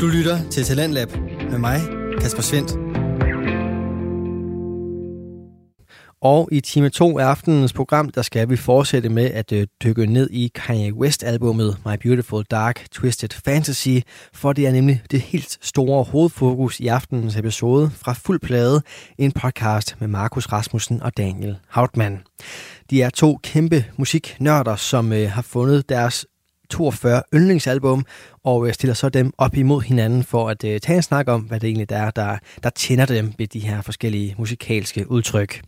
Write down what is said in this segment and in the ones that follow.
Du lytter til Talentlab med mig, Kasper Svendt. Og i time 2 af aftenens program, der skal vi fortsætte med at øh, dykke ned i Kanye West-albummet My Beautiful Dark Twisted Fantasy, for det er nemlig det helt store hovedfokus i aftenens episode fra Fuld Plade, en podcast med Markus Rasmussen og Daniel Hautmann. De er to kæmpe musiknørder, som øh, har fundet deres 42 yndlingsalbum, og øh, stiller så dem op imod hinanden for at øh, tage en snak om, hvad det egentlig er, der, der tænder dem ved de her forskellige musikalske udtryk.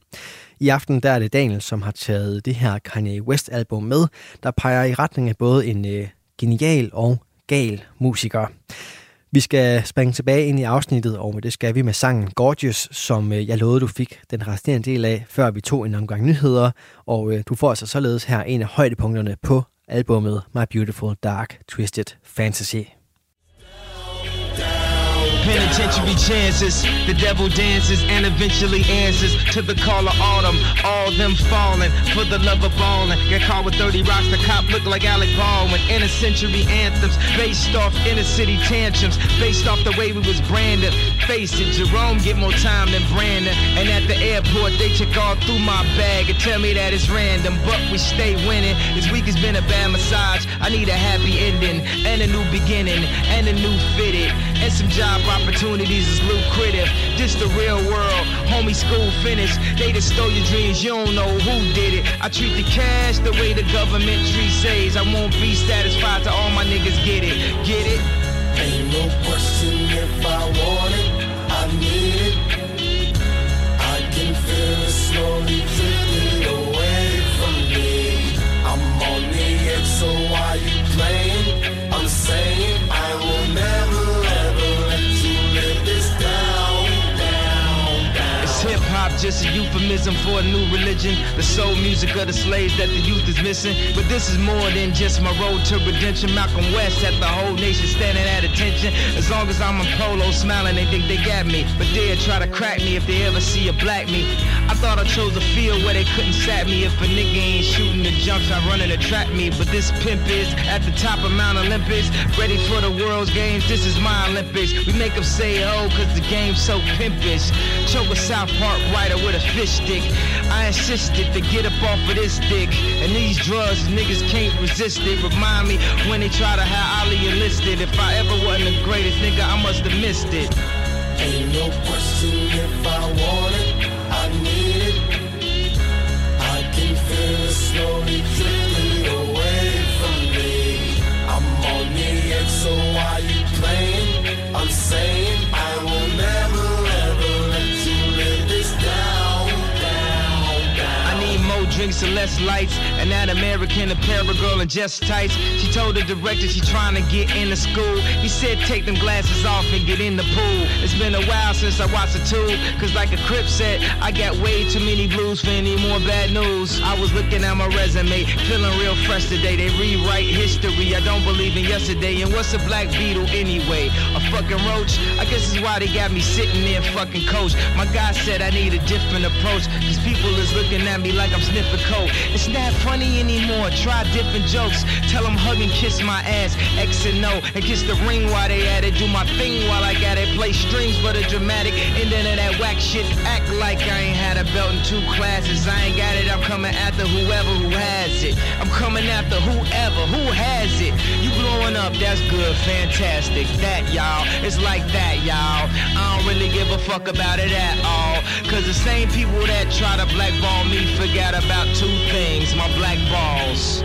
I aften der er det Daniel, som har taget det her Kanye West-album med, der peger i retning af både en øh, genial og gal musiker. Vi skal springe tilbage ind i afsnittet, og det skal vi med sangen Gorgeous, som øh, jeg lovede, du fik den resterende del af, før vi tog en omgang nyheder. Og øh, du får altså således her en af højdepunkterne på albummet My Beautiful Dark Twisted Fantasy. Penitentiary chances. The devil dances and eventually answers to the call of autumn. All them falling for the love of balling. Get caught with 30 rocks, the cop look like Alec Baldwin. Inner century anthems based off inner city tantrums. Based off the way we was branded. Face it, Jerome get more time than Brandon. And at the airport, they check all through my bag and tell me that it's random. But we stay winning. This week has been a bad massage. I need a happy ending and a new beginning and a new fitted and some job opportunities is lucrative. This the real world, homie school finished. They just stole your dreams, you don't know who did it. I treat the cash the way the government treats says. I won't be satisfied till all my niggas get it. Get it? Ain't no question if I want it, I need it. I can feel it slowly a euphemism for a new religion? The soul music of the slaves that the youth is missing. But this is more than just my road to redemption. Malcolm West had the whole nation standing at attention. As long as I'm in polo smiling, they think they got me. But they'll try to crack me if they ever see a black me. I thought I chose a field where they couldn't sap me. If a nigga ain't shooting the jumps, I running to trap me. But this pimp is at the top of Mount Olympus, ready for the world's games. This is my Olympics. We make them say oh, cause the game's so pimpish. Choke a South Park writer with a fish stick. I insisted to get up off of this dick. And these drugs, niggas can't resist it. Remind me when they try to have Ali enlisted. If I ever wasn't the greatest nigga, I must have missed it. Ain't no question if I want away from me. I'm on the edge, so why you playing? I'm saying drinks less lights. And that American apparel girl in just tights. She told the director she trying to get into school. He said take them glasses off and get in the pool. It's been a while since I watched a two. Cause like a crip said, I got way too many blues for any more bad news. I was looking at my resume, feeling real fresh today. They rewrite history. I don't believe in yesterday. And what's a black beetle anyway? A fucking roach? I guess is why they got me sitting there fucking coach. My guy said I need a different approach. Cause people is looking at me like I'm sniffing coke. It's not funny anymore. Try different jokes. Tell them hug and kiss my ass. X and O. And kiss the ring while they at it. Do my thing while I got it. Play strings for the dramatic. And then of that whack shit. Act like I ain't had a belt in two classes. I ain't got it. I'm coming after whoever who has it. I'm coming after whoever who has it. You blowing up. That's good. Fantastic. That y'all. It's like that y'all. I don't really give a fuck about it at all. Cause the same people that try to blackball me forgot about two things. My black balls.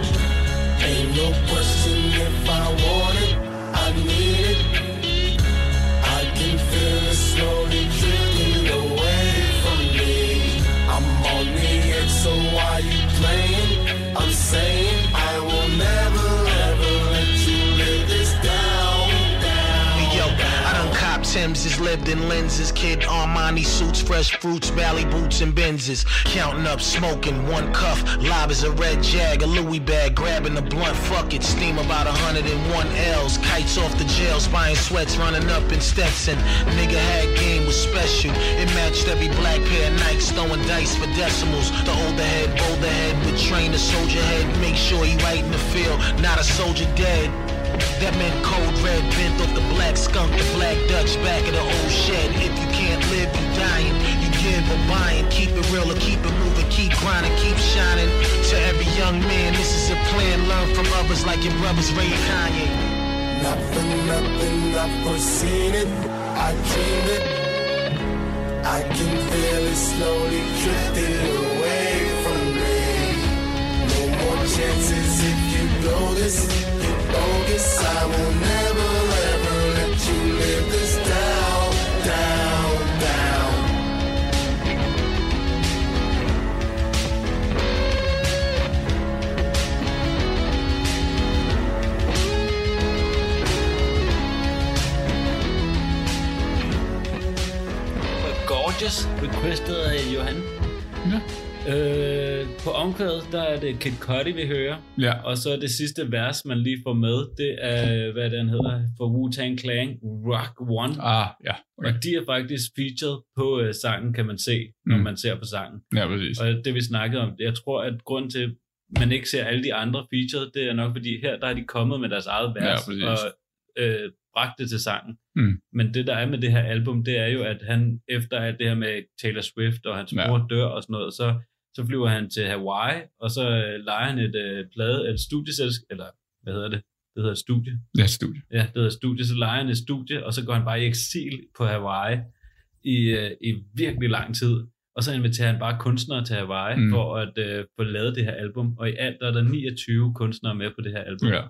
Ain't no question if I want it, I need it. I can feel it slowly drifting away from me. I'm on the edge, so why you playing? I'm saying Tim's, is lived in lenses, kid Armani suits, fresh fruits, Valley boots and Benzes. Counting up, smoking, one cuff, Live as a red jag, a Louis bag, grabbing the blunt, fuck it, steam about 101 L's, kites off the jail, spying sweats running up in Stetson. Nigga had game was special, it matched every black pair of Nikes, throwing dice for decimals. The older head, bolder head, would train a soldier head, make sure he right in the field, not a soldier dead. That meant cold red bent off the black skunk, the black Dutch back of the old shed. If you can't live, you dying. You give or buying. Keep it real or keep it moving. Keep grinding, keep shining. To every young man, this is a plan. Learn from others like your brothers Ray Kanye. Not for nothing, I've foreseen it. I dreamed it. I can feel it slowly drifting away from me. No more chances if you blow this. You bogus. I will never ever let you live this down, down, down. Gorgeous, requestet af Johan. Ja. Øh, på omkvædet, der er det Kid Cudi, vi hører. Ja. Og så det sidste vers, man lige får med, det er, hvad den hedder, for Wu-Tang Clan, Rock One. Ah, ja. Og de er faktisk featured på øh, sangen, kan man se, når Mm. man ser på sangen. Ja, præcis. Og det vi snakkede om, jeg tror, at grund til, at man ikke ser alle de andre featured, det er nok fordi, her der er de kommet med deres eget vers, Ja, præcis. og øh, bragt det til sangen. Mm. Men det, der er med det her album, det er jo, at han, efter at det her med Taylor Swift og hans Ja. mor dør og sådan noget, så, så flyver han til Hawaii, og så øh, leger han et øh, plade, et studieselskab, eller hvad hedder det? Det hedder studie. Ja, studie. Ja, det hedder studie. Så leger han et studie, og så går han bare i eksil på Hawaii i, øh, i virkelig lang tid. Og så inviterer han bare kunstnere til Hawaii Mm. for at øh, få lavet det her album. Og i alt der er der 29 kunstnere med på det her album. Ja.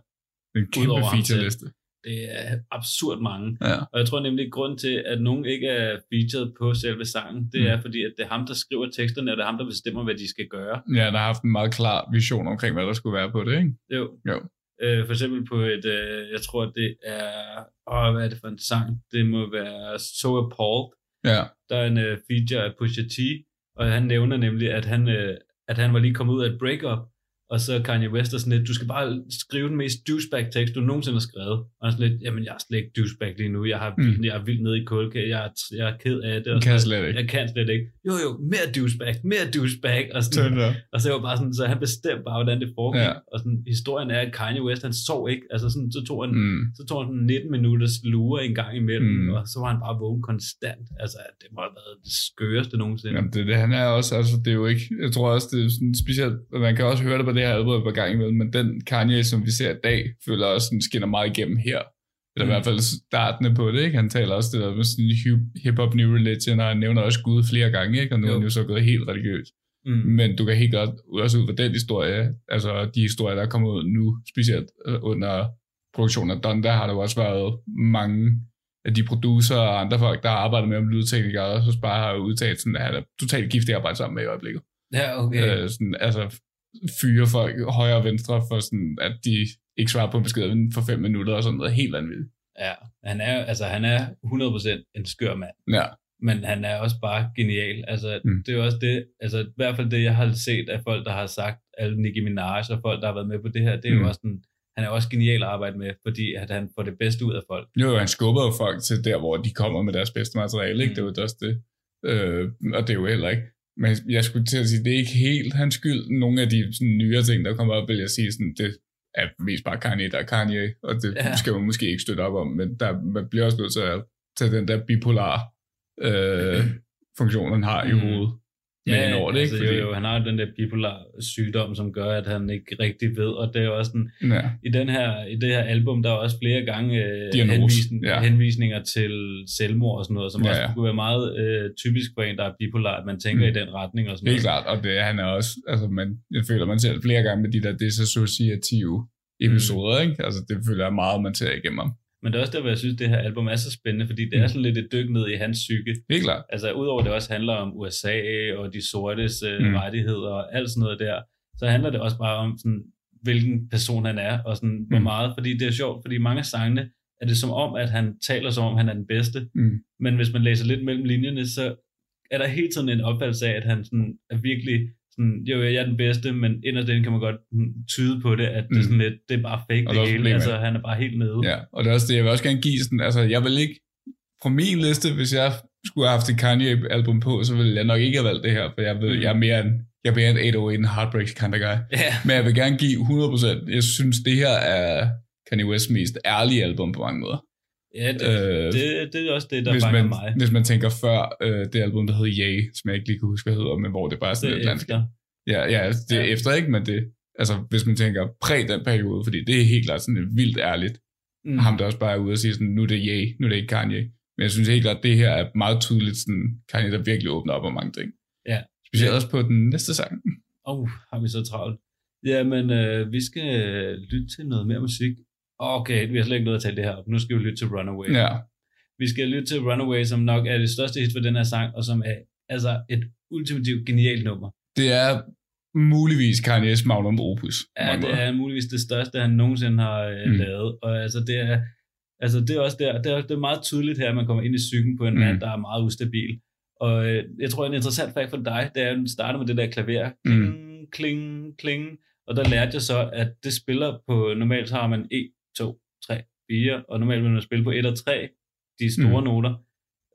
En kæmpe featureliste. Det er absurd mange. Ja. Og jeg tror nemlig, at grund til, at nogen ikke er featured på selve sangen, det Mm. er fordi, at det er ham, der skriver teksterne, og det er ham, der bestemmer, hvad de skal gøre. ja, der har haft en meget klar vision omkring, hvad der skulle være på det, ikke? Jo. Jo. Øh, for eksempel på et, øh, jeg tror, det er, åh, hvad er det for en sang? Det må være So Appalled. Ja. Der er en øh, feature af Pusha T, og han nævner nemlig, at han, øh, at han var lige kommet ud af et breakup, og så Kanye West er sådan lidt, du skal bare skrive den mest douchebag tekst, du nogensinde har skrevet. Og sådan lidt, jamen jeg er slet ikke douchebag lige nu, jeg, har, Mm. jeg er vildt nede i kulke, jeg er, jeg er ked af det. Og kan jeg sådan slet ikke. Jeg kan slet ikke. Jo jo, mere douchebag, mere douchebag. Og, sådan, og så var bare sådan, så han bestemte bare, hvordan det foregik. Ja. Og sådan, historien er, at Kanye West, han sov ikke. Altså sådan, så tog han, Mm. så tog han sådan 19 minutters lure en gang imellem, Mm. og så var han bare vågen konstant. Altså, det må have været det skøreste nogensinde. Jamen, det, det, han er også, altså, det er jo ikke, jeg tror også, det er sådan specielt, man kan også høre det på det her album et par gange imellem, men den Kanye, som vi ser i dag, føler også sådan, skinner meget igennem her. Eller mm. i hvert fald startende på det, ikke? Han taler også det der med sådan hip- hip-hop new religion, og han nævner også Gud flere gange, ikke? Og nu er Jo. han jo så gået helt religiøs. Mm. Men du kan helt godt, også ud fra den historie, altså de historier, der er kommet ud nu, specielt øh, under produktionen af Donda, har der jo også været mange af de producer og andre folk, der har arbejdet med om lydteknikere, og så bare har udtalt sådan, at han er totalt giftig at arbejde sammen med i øjeblikket. Ja, okay. Øh, sådan, altså fyre folk højre og venstre for sådan, at de ikke svarer på en besked inden for fem minutter og sådan noget helt vanvittigt. Ja, han er, altså, han er 100% en skør mand. Ja, men han er også bare genial. Altså, Mm. det er også det, altså i hvert fald det, jeg har set af folk, der har sagt, alle Nicki Minaj og folk, der har været med på det her, det er Mm. jo også sådan, han er også genial at arbejde med, fordi at han får det bedste ud af folk. Jo, jo, han skubber jo folk til der, hvor de kommer med deres bedste materiale, ikke? Mm. Det er jo også det. Øh, og det er jo heller ikke. Men jeg skulle til at sige, det er ikke helt hans skyld. Nogle af de sådan, nyere ting, der kommer op, vil jeg sige, sådan, det er mest bare Kanye, der er Kanye, og det ja. Skal man måske ikke støtte op om, men der, man bliver også nødt til at tage den der bipolar øh, funktion, han har i Mm. hovedet. Med ind over det, altså, ikke? Fordi... Jo, jo, han har jo den der bipolar sygdom, som gør, at han ikke rigtig ved, og det er jo også sådan, ja. i, den her, i det her album, der er også flere gange øh, henvisning, ja. ja. henvisninger til selvmord og sådan noget, som Ja, ja, også ja. kunne være meget øh, typisk for en, der er bipolar, at man tænker Mm. mm. i den retning og sådan Helt noget. klart, og det er han er også, altså man, jeg føler, man ser flere gange med de der disassociative episoder, mm. ikke? Altså det føler jeg meget, man ser igennem ham. Men det er også derfor, jeg synes, det her album er så spændende, fordi det er Mm. sådan lidt et dyk ned i hans psyke. Helt klart. Altså udover at det også handler om USA og de sortes øh, Mm. rettigheder og alt sådan noget der, så handler det også bare om, sådan, hvilken person han er, og sådan, hvor Mm. meget, fordi det er sjovt, fordi mange af sangene er det som om, at han taler som om, han er den bedste, Mm. men hvis man læser lidt mellem linjerne, så er der hele tiden en opfattelse af, at han sådan er virkelig sådan, jo, jeg er den bedste, men inderst inde kan man godt tyde på det, at det er Mm. sådan lidt, det er bare fake Og det hele, problemet. altså han er bare helt nede. Ja, og det er også det, jeg vil også gerne give sådan, altså jeg vil ikke, på min liste, hvis jeg skulle have haft et Kanye-album på, så ville jeg nok ikke have valgt det her, for jeg, ved, Mm. jeg er mere en, jeg er mere en 808 en Heartbreak kind of guy. Ja. Men jeg vil gerne give 100%. Jeg synes, det her er Kanye West's mest ærlige album på mange måder. Ja, det, Øh, det, det er også det, der hvis, man, mig. hvis man tænker før øh, det album, der hedder Yay, som jeg ikke lige kan huske, hvad hedder, men hvor det bare er sådan Det landskab. efter. Ja, ja, altså, det er Ja. efter, ikke? Men det, altså, hvis man tænker præg den periode, fordi det er helt klart sådan et vildt ærligt. Mm. Ham der også bare er ude og sige sådan, nu er det Ye, nu er det ikke Kanye. Men jeg synes helt klart, at det her er meget tydeligt sådan, Kanye, der virkelig åbner op om mange ting. Ja. Specielt Ja. også på den næste sang. Åh, oh, har vi så travlt. Jamen, øh, vi skal lytte til noget mere musik. Okay, vi har slet ikke noget at tage det her op. Nu skal vi lytte til Runaway. Ja. Vi skal lytte til Runaway, som nok er det største hit for den her sang, og som er altså et ultimativt genialt nummer. Det er muligvis Kanye's magnum opus. Ja, det er muligvis det største, han nogensinde har øh, Mm. mm. lavet. Og altså, det er, altså, det er også der, det er, det er meget tydeligt her, at man kommer ind i psyken på en Mm. mm. mand, der er meget ustabil. Og øh, jeg tror, en interessant fakt for dig, det er, at den starter med det der klaver. Kling, Mm. kling, kling. Og der lærte jeg så, at det spiller på, normalt har man 1, 2, 3, 4, og normalt vil man spille på 1 og 3, de store Mm. noter.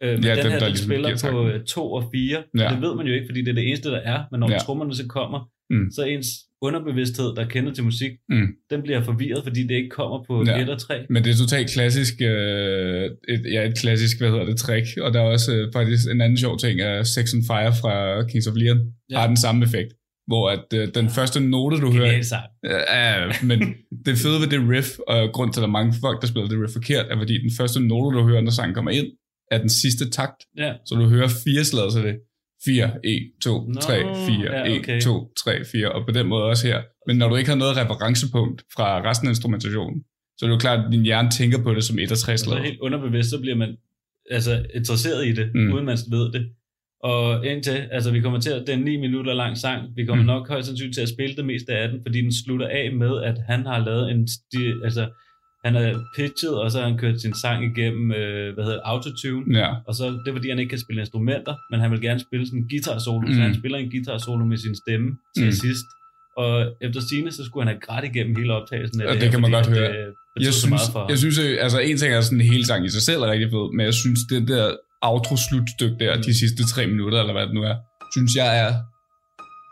Øh, men Ja, den dem, her, der ligesom spiller på takten. 2 og 4. Ja. Det ved man jo ikke, fordi det er det eneste, der er. Men når Ja. trommerne så kommer, Mm. så ens underbevidsthed, der kender til musik, Mm. den bliver forvirret, fordi det ikke kommer på Ja. ja. 1 og 3. Men det er totalt klassisk, øh, et, ja, et klassisk, hvad hedder det, trick. Og der er også øh, faktisk en anden sjov ting, at Sex on Fire fra Kings of Leon. Ja. har den samme effekt. Hvor at øh, den første note, du hører... Ja, men det fede ved det riff, og grund til, at der er mange folk, der spiller det riff forkert, er fordi den første note, du hører, når sangen kommer ind, er den sidste takt. Ja. Så du hører fire slag, så det er 4, 1, 2, Nå, 3, 4, ja, 1, okay. 2, 3, 4, og på den måde også her. Men når du ikke har noget referencepunkt fra resten af instrumentationen, så er det jo klart, at din hjerne tænker på det som et af tre slag. helt underbevidst, så bliver man altså, interesseret i det, mm. uden man ved det. Og indtil, altså vi kommer til at, det er en 9 minutter lang sang, vi kommer Mm. nok højst sandsynligt til at spille det meste af den, fordi den slutter af med, at han har lavet en, sti, altså han har pitchet, og så har han kørt sin sang igennem, øh, hvad hedder det, autotune, Ja, og så det er fordi, han ikke kan spille instrumenter, men han vil gerne spille sådan en guitar solo, mm. så han spiller en guitar solo med sin stemme til Mm. sidst. Og efter sine så skulle han have grædt igennem hele optagelsen af Og det her, kan man fordi godt høre. Det, betød jeg synes, meget for ham. jeg synes, øh, altså en ting er sådan, hele sangen i sig selv er rigtig fed, men jeg synes, det der outro-slutstykke der, Mm. de sidste tre minutter, eller hvad det nu er, synes jeg er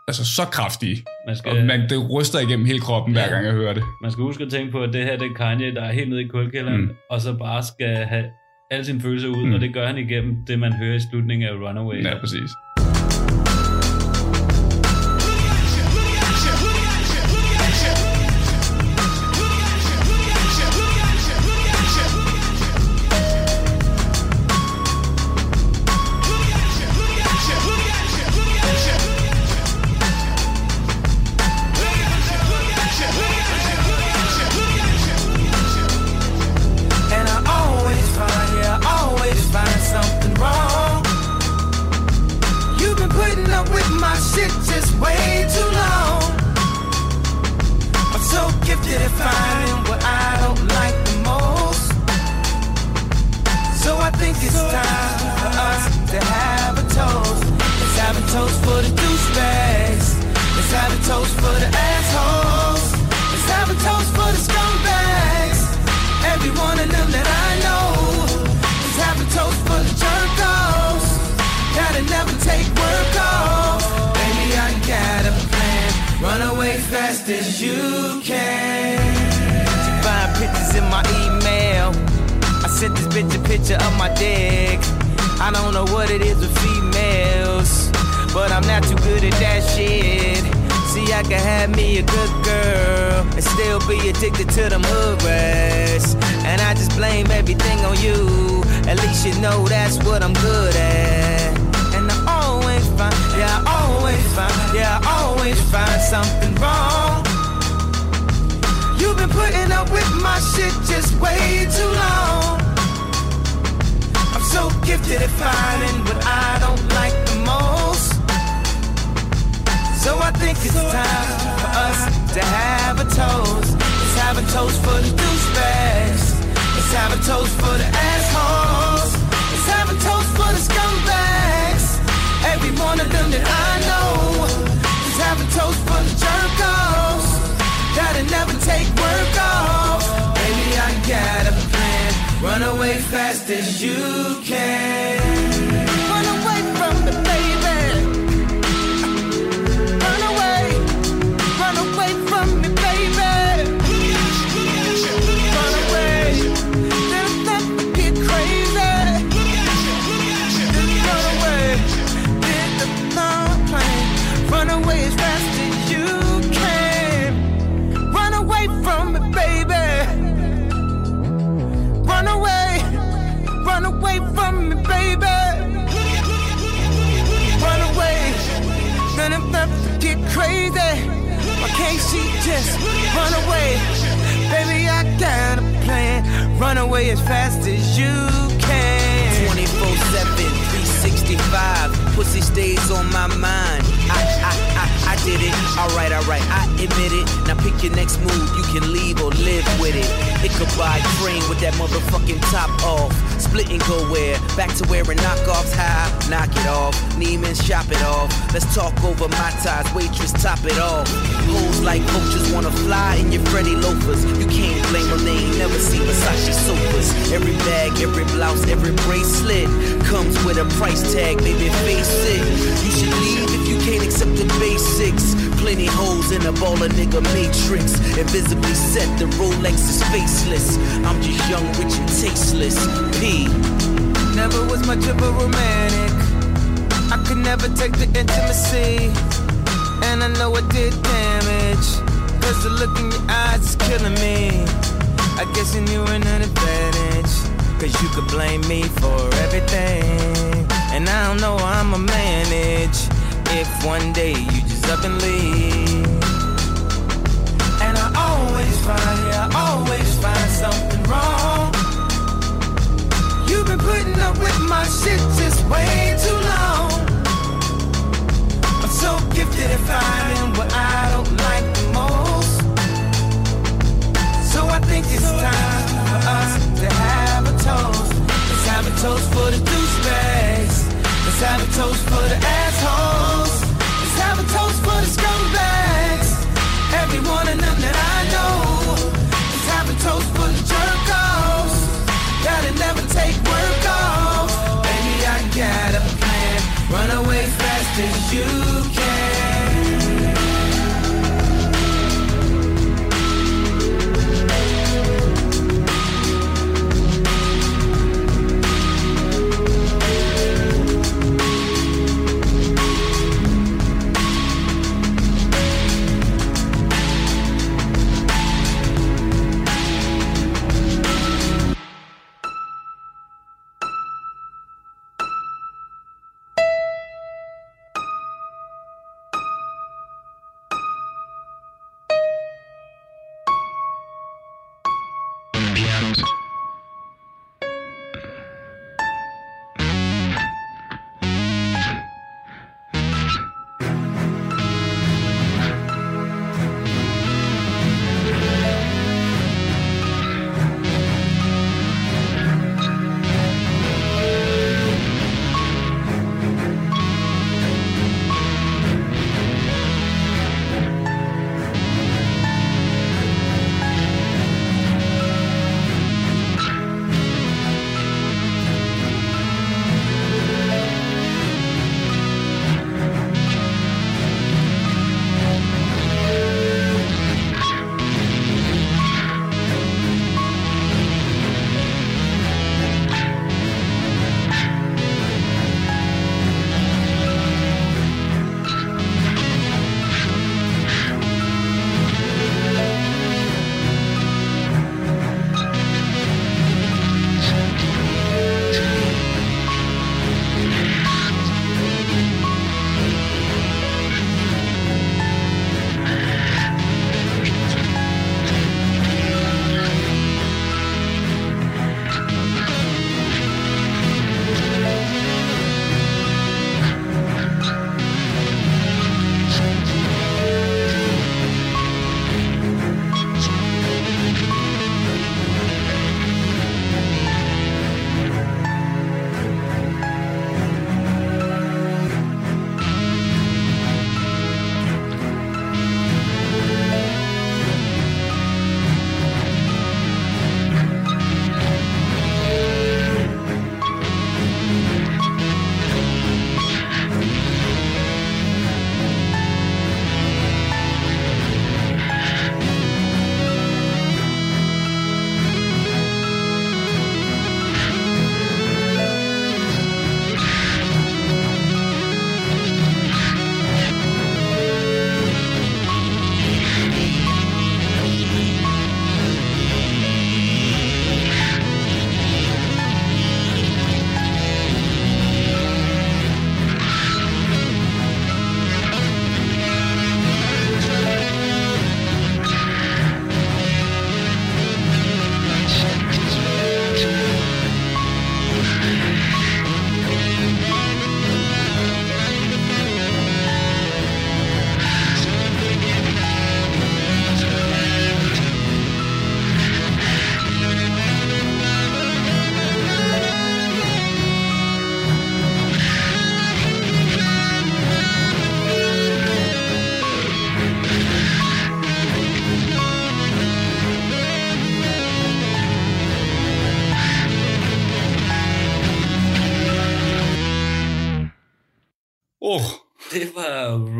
altså så kraftig. man skal, Og man, det ryster igennem hele kroppen, hver gang jeg hører det. Man skal huske at tænke på, at det her det er Kanye, der er helt nede i kulkælderen, Mm. mm. og så bare skal have alle sine følelser ud, Mm. mm. og det gør han igennem det, man hører i slutningen af Runaway. Ja, præcis. Sent this bitch a picture of my dick. I don't know what it is with females, but I'm not too good at that shit. See, I can have me a good girl and still be addicted to them hood rats. And I just blame everything on you. At least you know that's what I'm good at. And I always find, yeah, I always find, yeah, I always find something wrong. You've been putting up with my shit just way too long. So gifted at finding what I don't like the most. So I think it's time for us to have a toast. Let's have a toast for the douchebags. Let's have a toast for the assholes. Let's have a toast for the scumbags. Every one of them that I know. Let's have a toast for the jerk-offs. Gotta never take work off. Baby, I got a plan. Run away fast as you can. Just run away? Baby, I got a plan. Run away as fast as you can. 24 7, 365. Pussy stays on my mind. Did it. Alright, alright, I admit it. Now pick your next move. You can leave or live with it. It could buy train with that motherfucking top off. Split and go where? Back to wearing knockoffs. High, knock it off. Neiman, shop it off. Let's talk over my ties. Waitress, top it off. Hoes like vultures wanna fly in your Freddy loafers. You can't blame them, they ain't never seen Versace sofas. Every bag, every blouse, every bracelet comes with a price tag, baby, face it. You should leave if you can't accept the basics. Plenty holes in a baller nigga matrix. Invisibly set, the Rolex is faceless. I'm just young, rich, and tasteless. P. Never was much of a romantic. I could never take the intimacy. And I know I did damage. Cause the look in your eyes is killing me. I guess you knew an advantage. Cause you could blame me for everything. And I don't know I'ma manage. If one day you just up and leave. And I always find, yeah, I always find something wrong. You've been putting up with my shit just way too long. I'm so gifted at finding what I don't like the most. So I think it's time for us to have a toast. Let's have a toast for the douchebags. Let's have a toast for the assholes. Toast for the scumbags. Every one of them that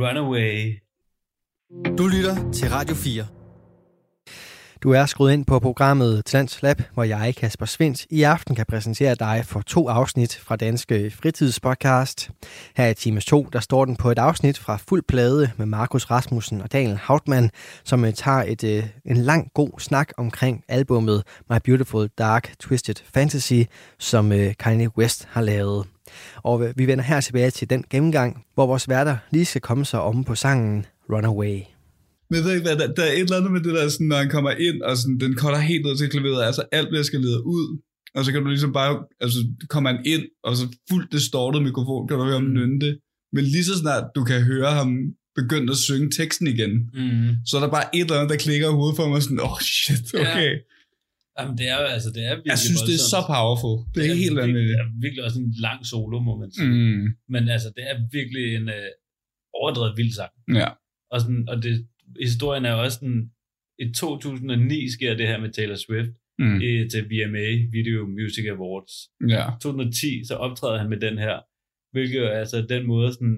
Runaway. Du lytter til Radio 4. Du er skruet ind på programmet Tlands Lab, hvor jeg, Kasper Svindt, i aften kan præsentere dig for to afsnit fra Danske Fritidspodcast. Her i Times 2, der står den på et afsnit fra Fuld Plade med Markus Rasmussen og Daniel Hautmann, som øh, tager et, øh, en lang god snak omkring albummet My Beautiful Dark Twisted Fantasy, som øh, Kanye West har lavet. Og øh, vi vender her tilbage til den gennemgang, hvor vores værter lige skal komme sig om på sangen Runaway. Men ved ikke hvad, der, der er et eller andet med det der, sådan, når han kommer ind, og sådan, den kolder helt ned til klaveret, altså alt bliver skaleret ud, og så kan du ligesom bare, altså kommer han ind, og så fuldt distortet mikrofon, kan du høre ham nynne det. Men lige så snart du kan høre ham begynde at synge teksten igen, Mm. så er der bare et eller andet, der klikker i hovedet for mig, sådan, oh shit, okay. Ja. Jamen, det er, altså, det er virkelig Jeg synes, det er så voldsomt. powerful. Det er helt virkelig, vanvittigt. Det er virkelig også en lang solo, må man sige. Mm, Men altså, det er virkelig en øh, overdrevet vild sang. ja. Og, sådan, og det, historien er jo også sådan, i 2009 sker det her med Taylor Swift Mm, i, til VMA, Video Music Awards. ja. 2010, så optræder han med den her, hvilket er altså den måde sådan,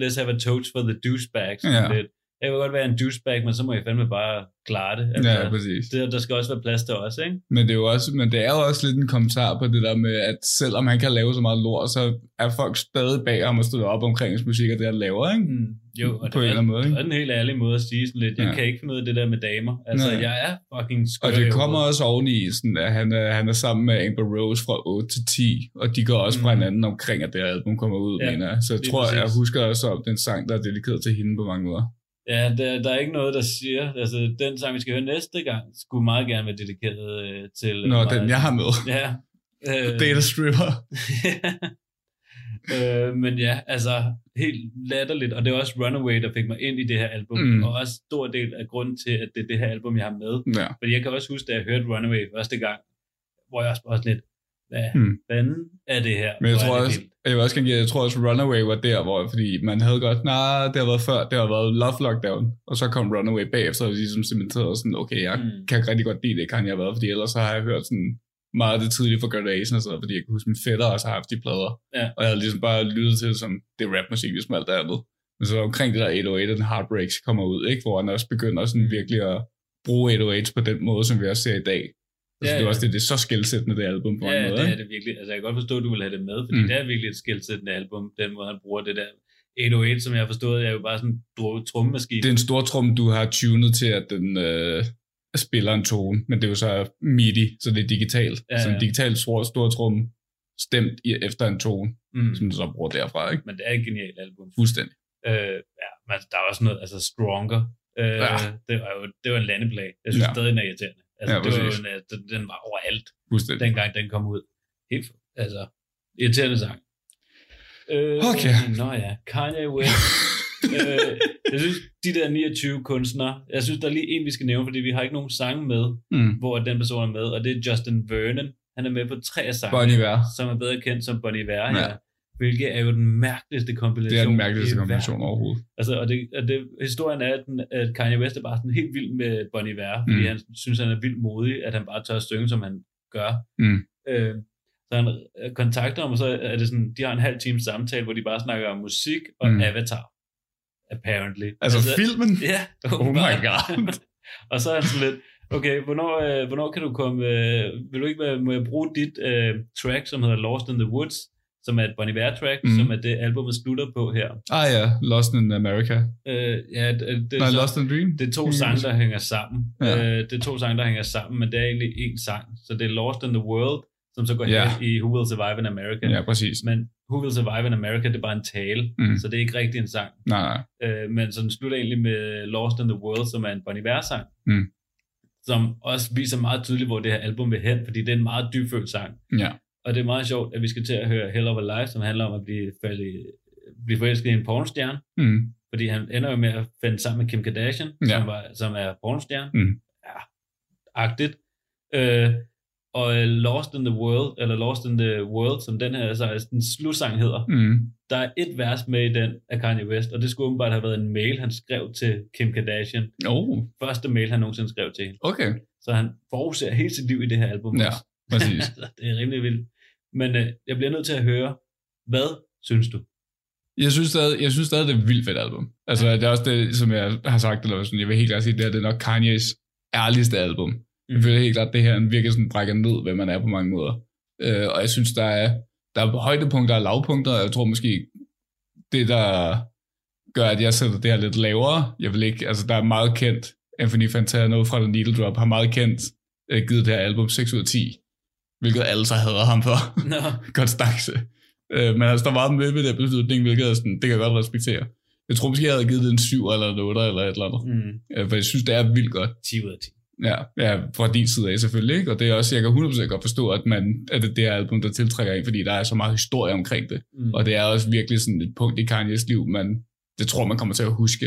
let's have a toast for the douchebag, sådan Ja. lidt. Jeg vil godt være en douchebag, men så må jeg fandme bare klare det. Altså, Ja, præcis. det, der skal også være plads til os, ikke? Men det, er jo også, men det er jo også lidt en kommentar på det der med, at selvom han kan lave så meget lort, så er folk stadig bag ham og støtter op omkring hans musik og det, han laver, ikke? Mm, jo, og På det en er, eller anden måde, ikke? det er en helt ærlig måde at sige sådan lidt, jeg Ja. kan ikke finde ud af det der med damer. Altså, Nej. jeg er fucking skør Og i det kommer også oveni, sådan, at han er, han er sammen med Amber Rose fra 8 til 10, og de går også fra Mm. hinanden omkring, at det album kommer ud, Ja, mener jeg. Så jeg tror, jeg præcis. husker også om den sang, der er dedikeret til hende på mange måder. Ja, der, der er ikke noget, der siger, altså den sang, vi skal høre næste gang, skulle meget gerne være dedikeret øh, til... Nå, øh, den jeg har med. Ja. Øh, Data Stripper. øh, men ja, altså helt latterligt, og det er også Runaway, der fik mig ind i det her album, mm. og også stor del af grunden til, at det er det her album, jeg har med. Ja. Fordi jeg kan også huske, da jeg hørte Runaway første gang, hvor jeg også var sådan lidt, hvad Mm. fanden er det her? Men jeg tror, det også, jeg, vil også jeg tror også, Runaway var der, hvor, fordi man havde godt, nej, det har været før, det har været Love Lockdown, og så kom Runaway bagefter, og ligesom cementerede sådan, okay, jeg Mm. mm. kan rigtig godt lide det, kan jeg have været, fordi ellers så har jeg hørt sådan meget af det tidlige fra Graduation og sådan noget, fordi jeg kan huske, min fætter også har haft de plader, Ja. og jeg havde ligesom bare lyttet til som det er rapmusik, ligesom alt det andet. Men så omkring det der 808, den Heartbreaks kommer ud, ikke? hvor han også begynder sådan virkelig at bruge 808 på den måde, som vi også ser i dag. Altså, Ja, det er ja. også det, det er så skældsættende, det album på en Ja, måde. det ikke? er det virkelig. Altså, jeg kan godt forstå, at du vil have det med, fordi Mm. det er virkelig et skældsættende album, den måde, han bruger det der 808, som jeg har forstået, er jo bare sådan en trommemaskine. Det er en stor trum, du har tunet til, at den øh, spiller en tone, men det er jo så MIDI, så det er digitalt. Ja, Ja, så en ja. digital stor, stor trum stemt i, efter en tone, mm. som du så bruger derfra, ikke? Men det er et genialt album. Fuldstændig. Øh, ja, men der er også noget, altså Stronger. Øh, Ja. ja. Det var jo det var en landeplag. Jeg synes Ja. ja. stadig, den er irriterende. Altså, Ja, det var en, øh, den, den var overalt, Fuldstændig. dengang den kom ud. Helt, altså, irriterende sang. Øh, Okay. Nå ja, Kanye West. øh, jeg synes, de der 29 kunstnere, jeg synes, der er lige en, vi skal nævne, fordi vi har ikke nogen sange med, Mm. hvor den person er med, og det er Justin Vernon. Han er med på tre af sangene, Bon Iver. som er bedre kendt som Bon Iver her, Ja. Hvilket er jo den mærkeligste kombination. Det er den mærkeligste kombination verden. overhovedet. Altså, og det, og det, historien er, at, den, at Kanye West er bare sådan helt vild med Bon Iver, fordi Mm. han synes, han er vildt modig, at han bare tør at synge, som han gør. Mm. Øh, så han øh, kontakter ham, og så er det sådan, de har en halv time samtale, hvor de bare snakker om musik og Mm. Avatar. Apparently. Altså, filmen? Ja. Oh my god. og så er han sådan lidt, okay, hvornår, øh, hvornår kan du komme, øh, vil du ikke, være- må jeg bruge dit øh, track, som hedder Lost in the Woods, som er et Bon Iver track, Mm. som er det albumet slutter på her. Ah ja, Lost in America. Øh, ja, det, det, Nej, så, Lost in Dream. det er to Mm. sange, der hænger sammen. Ja. Øh, det er to sange, der hænger sammen, men det er egentlig én sang. Så det er Lost in the World, som så går Ja. hen i Who Will Survive in America. Ja, præcis. Men Who Will Survive in America, det er bare en tale, mm. så det er ikke rigtig en sang. Nej, nej. Øh, men så den slutter egentlig med Lost in the World, som er en Bon Iver-sang, Mm. som også viser meget tydeligt, hvor det her album vil hen, fordi det er en meget dybfølt sang. Ja. Og det er meget sjovt, at vi skal til at høre Hell of a Life, som handler om at blive, faldet, blive forelsket i en pornostjerne, Mm. fordi han ender jo med at finde sammen med Kim Kardashian, Ja. som, var, som er pornostjerne. Mm. Ja, agtigt. Øh, og øh, Lost in the World, eller Lost in the World, som den her så er den slutsang hedder, Mm. der er et vers med i den af Kanye West, og det skulle åbenbart have været en mail, han skrev til Kim Kardashian. Oh, Første mail, han nogensinde skrev til hende. okay. Så han forudser hele sit liv i det her album. Ja, præcis. det er rimelig vildt. Men øh, jeg bliver nødt til at høre, hvad synes du? Jeg synes stadig, jeg synes stadig det er et vildt fedt album. Altså, det er også det, som jeg har sagt, eller sådan, jeg vil helt klart sige, det er, det er nok Kanye's ærligste album. Mm. Jeg føler helt klart, at det her virkelig sådan brækker ned, hvem man er på mange måder. Øh, og jeg synes, der er, der er højdepunkter og lavpunkter, og jeg tror måske, det der gør, at jeg sætter det her lidt lavere, jeg vil ikke, altså der er meget kendt, Anthony Fantano fra The Needle Drop har meget kendt øh, givet det her album 6 ud af 10, hvilket alle så hader ham for. Nå, godt stakse. Øh, men han står meget med ved det beslutning, hvilket er sådan, det kan jeg godt respektere. Jeg tror måske, jeg havde givet det en 7 eller en 8 eller et eller andet. mm, Øh, for jeg synes, det er vildt godt. 10 ud af 10. Ja, ja, fra din side af selvfølgelig, ikke? Og det er også, jeg kan 100% godt forstå, at, man, at det er album, der tiltrækker en, fordi der er så meget historie omkring det. Mm. Og det er også virkelig sådan et punkt i Kanye's liv, man, det tror man kommer til at huske.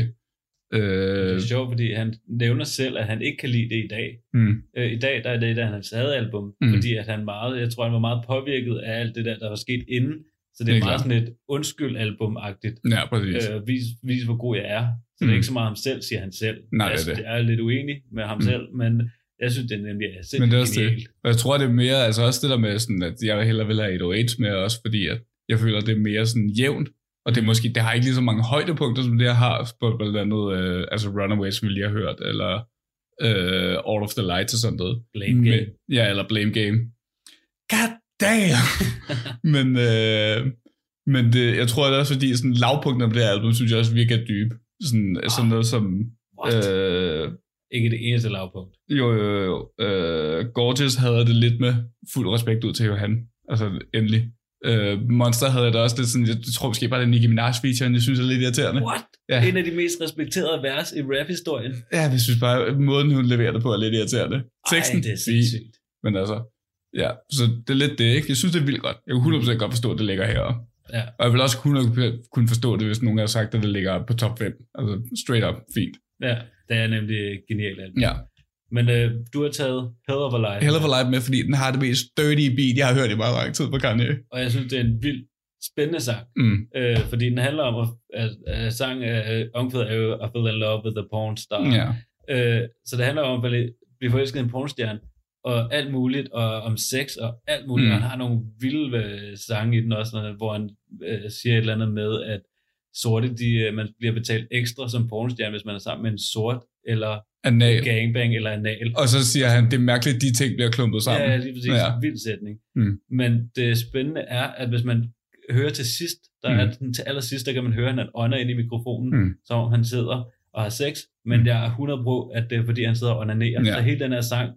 Det Øh, er sjovt, fordi han nævner selv, at han ikke kan lide det i dag. mm, Øh, I dag der er det et af hans album, Mm. mm. fordi at han meget, jeg tror, han var meget påvirket af alt det der, der var sket inden. Så det er Helt meget klart. sådan et undskyld-album-agtigt. ja, præcis. Øh, vis, vis, hvor god jeg er. Så mm. det Mm. er ikke så meget ham selv, siger han selv. Nej, det er altså, det. det. Jeg er lidt uenig med ham Mm. mm. selv, men jeg synes, det er nemlig er Men det er også det. genialt. Og jeg tror, det er mere, altså også det der med sådan, at jeg hellere vil have 808 med også, fordi at jeg føler, det er mere sådan jævnt. Og det er måske, det har ikke lige så mange højdepunkter, som det har på blandt andet, øh, altså Runaways, som vi lige har hørt, eller øh, All of the Lights og sådan noget. Blame Game. Men, ja, eller Blame Game. God damn! men øh, men det, jeg tror det er også, fordi sådan lavpunkterne på det her album, synes jeg også virker dyb. Sådan, ah. sådan noget som... What? Øh, Ikke det eneste lavpunkt. jo, jo, jo. Øh, Gorgeous havde det lidt med fuld respekt ud til Johan. Altså, endelig. Øh, Monster havde jeg det også lidt sådan, jeg tror måske bare, er Nicki Minaj-featuren, jeg synes er lidt irriterende. What? Ja. En af de mest respekterede vers i rap-historien. Ja, jeg synes bare, måden hun leverer det på er lidt irriterende. Teksten, Ej, det er sindssygt. men altså, ja, så det er lidt det, ikke? Jeg synes, det er vildt godt. Jeg kunne 100% godt forstå, at det ligger her. Ja. Og jeg vil også kunne, kunne forstå det, hvis nogen har sagt, at det ligger på top 5. Altså, straight up, fint. Ja, det er nemlig genialt album. Ja. Men øh, du har taget Hell of a Life. Hell of a Life med, fordi den har det mest dirty beat, jeg har hørt i meget lang tid på Kanye. Og jeg synes, det er en vild spændende sang. Mm. Øh, fordi den handler om, at, at, at sang øh, omkvædet er jo I fell in love with a porn star. Ja. Øh, så det handler om at blive- forelsket i en pornstjerne, og alt muligt, og om sex, og alt muligt. Mm. Han har nogle vilde øh, sange i den også, hvor han øh, siger et eller andet med, at sorte, de, øh, man bliver betalt ekstra som pornstjerne, hvis man er sammen med en sort, eller Anal. gangbang, eller anal. Og så siger han, det er mærkeligt, at de ting bliver klumpet sammen. Ja, lige præcis. Ja. Ja. Vild sætning. Mm. Men det spændende er, at hvis man hører til sidst, der Mm. er den til allersidst, der kan man høre, at han ånder ind i mikrofonen, Mm. som om han sidder og har sex, men Mm. jeg er 100 på, at det er fordi, han sidder og onanerer. Ja. Så hele den her sang,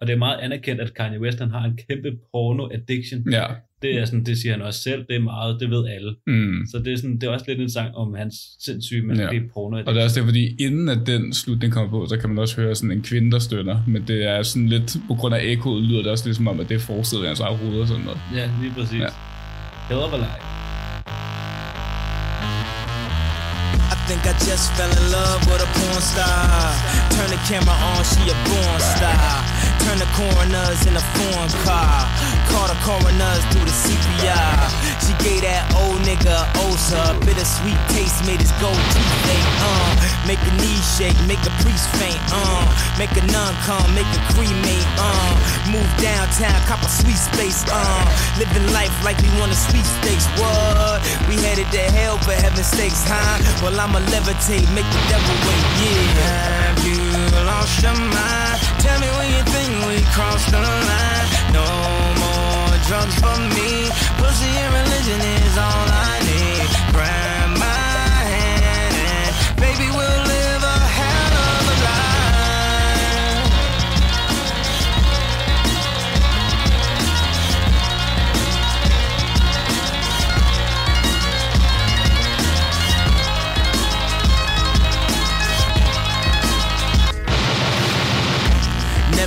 og det er meget anerkendt, at Kanye West han har en kæmpe porno-addiction. Ja. Det, er sådan, det siger han også selv, det er meget, det ved alle. Mm. Så det er, sådan, det er også lidt en sang om hans sindssyge mærkelige ja. porno Og det er også det, fordi inden at den slutning kommer på, så kan man også høre sådan en kvinde, der stønner. Men det er sådan lidt, på grund af ekkoet, lyder det også ligesom om, at det er forsiden af hans eget hoved og sådan noget. Ja, lige præcis. Ja. Ja. Hell of a life. I just fell in love with a porn star. Turn the camera on, she a born star. Turn the coroners in a foreign car. Call the coroners through the CPR. She gave that old nigga Osa. Bittersweet taste made his gold teeth ache. Uh, make a knee shake, make a priest faint. Uh, make a nun come, make a cremate. Uh, move downtown, cop a sweet space. Uh, living life like we want a sweet stakes. What? We headed to hell for heaven's sakes, huh? Well, I'ma levitate, make the devil wait. Yeah. Have you lost your mind? Tell me when you think we crossed the line. No more drugs for me. Pussy and religion is all I need. Grab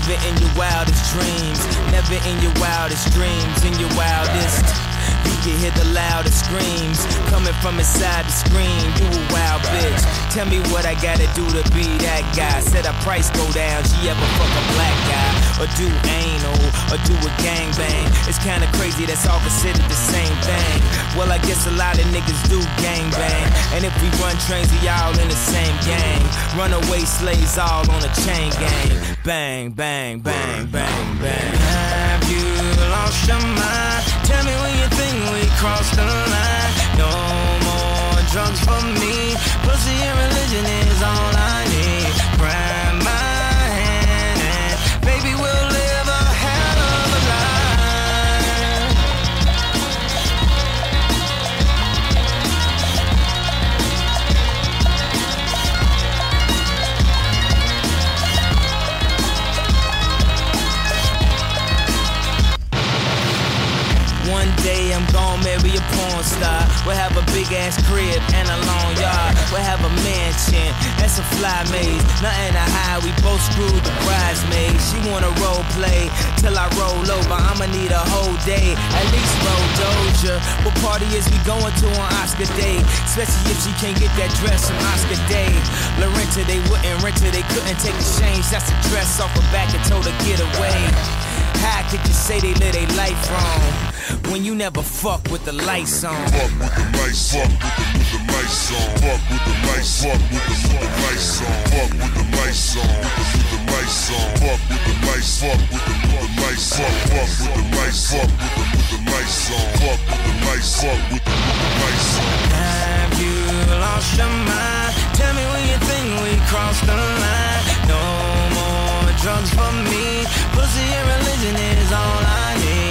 Never in your wildest dreams, never in your wildest dreams, in your wildest. You can hear the loudest screams coming from inside the screen. You a wild bitch. Tell me what I gotta do to be that guy. Said a price go down. She ever fuck a black guy or do anal or do a gangbang? It's kinda crazy. That's all considered the same thing. Well, I guess a lot of niggas do gangbang. And if we run trains, we all in the same gang. Runaway slaves all on a chain gang. Bang, bang, bang, bang, bang. Have you lost your mind? Tell me when you think we crossed the line. No more drugs for me. Pussy and religion is all I need. Grab One day I'm gonna marry a porn star. We'll have a big ass crib and a long yard. We'll have a mansion and some fly maids. Nothing to hide, we both screwed the bridesmaids. She wanna role play till I roll over. I'ma need a whole day, at least roll Doja. What party is we going to on Oscar Day? Especially if she can't get that dress from Oscar Day. Lorenta, they wouldn't rent her, they couldn't take the change. That's the dress off her back and told her get away. How could you say they live their life wrong when you never fuck with the lights on? Fuck with the lights, fuck with the, with the lights on. Fuck with the lights, fuck with the, with the lights on. Fuck with the lights on, with the, with the lights on. Fuck with the lights, fuck with the, with the lights on. Fuck with the lights, fuck with the, with the lights on. Fuck with the lights, fuck with the, with the lights on. Have you lost your mind? Tell me when you think we crossed the line. No more drugs for me. Pussy and religion is all I need.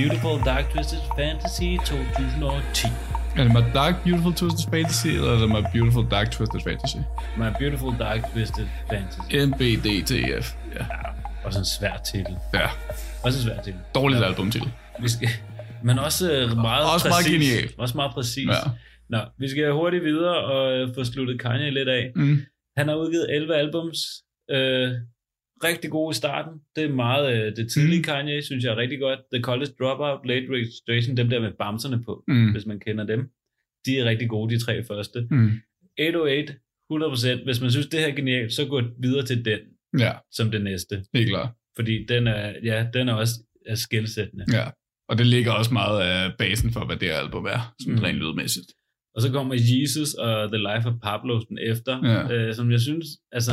Beautiful Dark Twisted Fantasy 2010. Er det My Dark Beautiful Twisted Fantasy, eller er det My Beautiful Dark Twisted Fantasy? My Beautiful Dark Twisted Fantasy. MBDTF. Ja. Også en svær titel. ja. Også en svær titel. Dårligt albumtitel. Vi skal, men også øh, meget Også meget præcis. genial. Også meget præcis. Ja. Nå, vi skal hurtigt videre og få sluttet Kanye lidt af. Mm. Han har udgivet 11 albums. Øh, rigtig god i starten. Det er meget øh, det tidlige Mm. Kanye, synes jeg er rigtig godt. The College Dropout, Late Registration, dem der med bamserne på, Mm. hvis man kender dem. De er rigtig gode, de tre første. Mm. 808, 100%. Hvis man synes, det her er genialt, så gå videre til den Ja, som det næste. helt klart. Fordi den er, ja, den er også er skældsættende. Ja. Og det ligger også meget af basen for, hvad det her album er, sådan Mm. mm. rent lydmæssigt. Og så kommer Jesus og The Life of Pablo den efter, Ja. øh, som jeg synes, altså,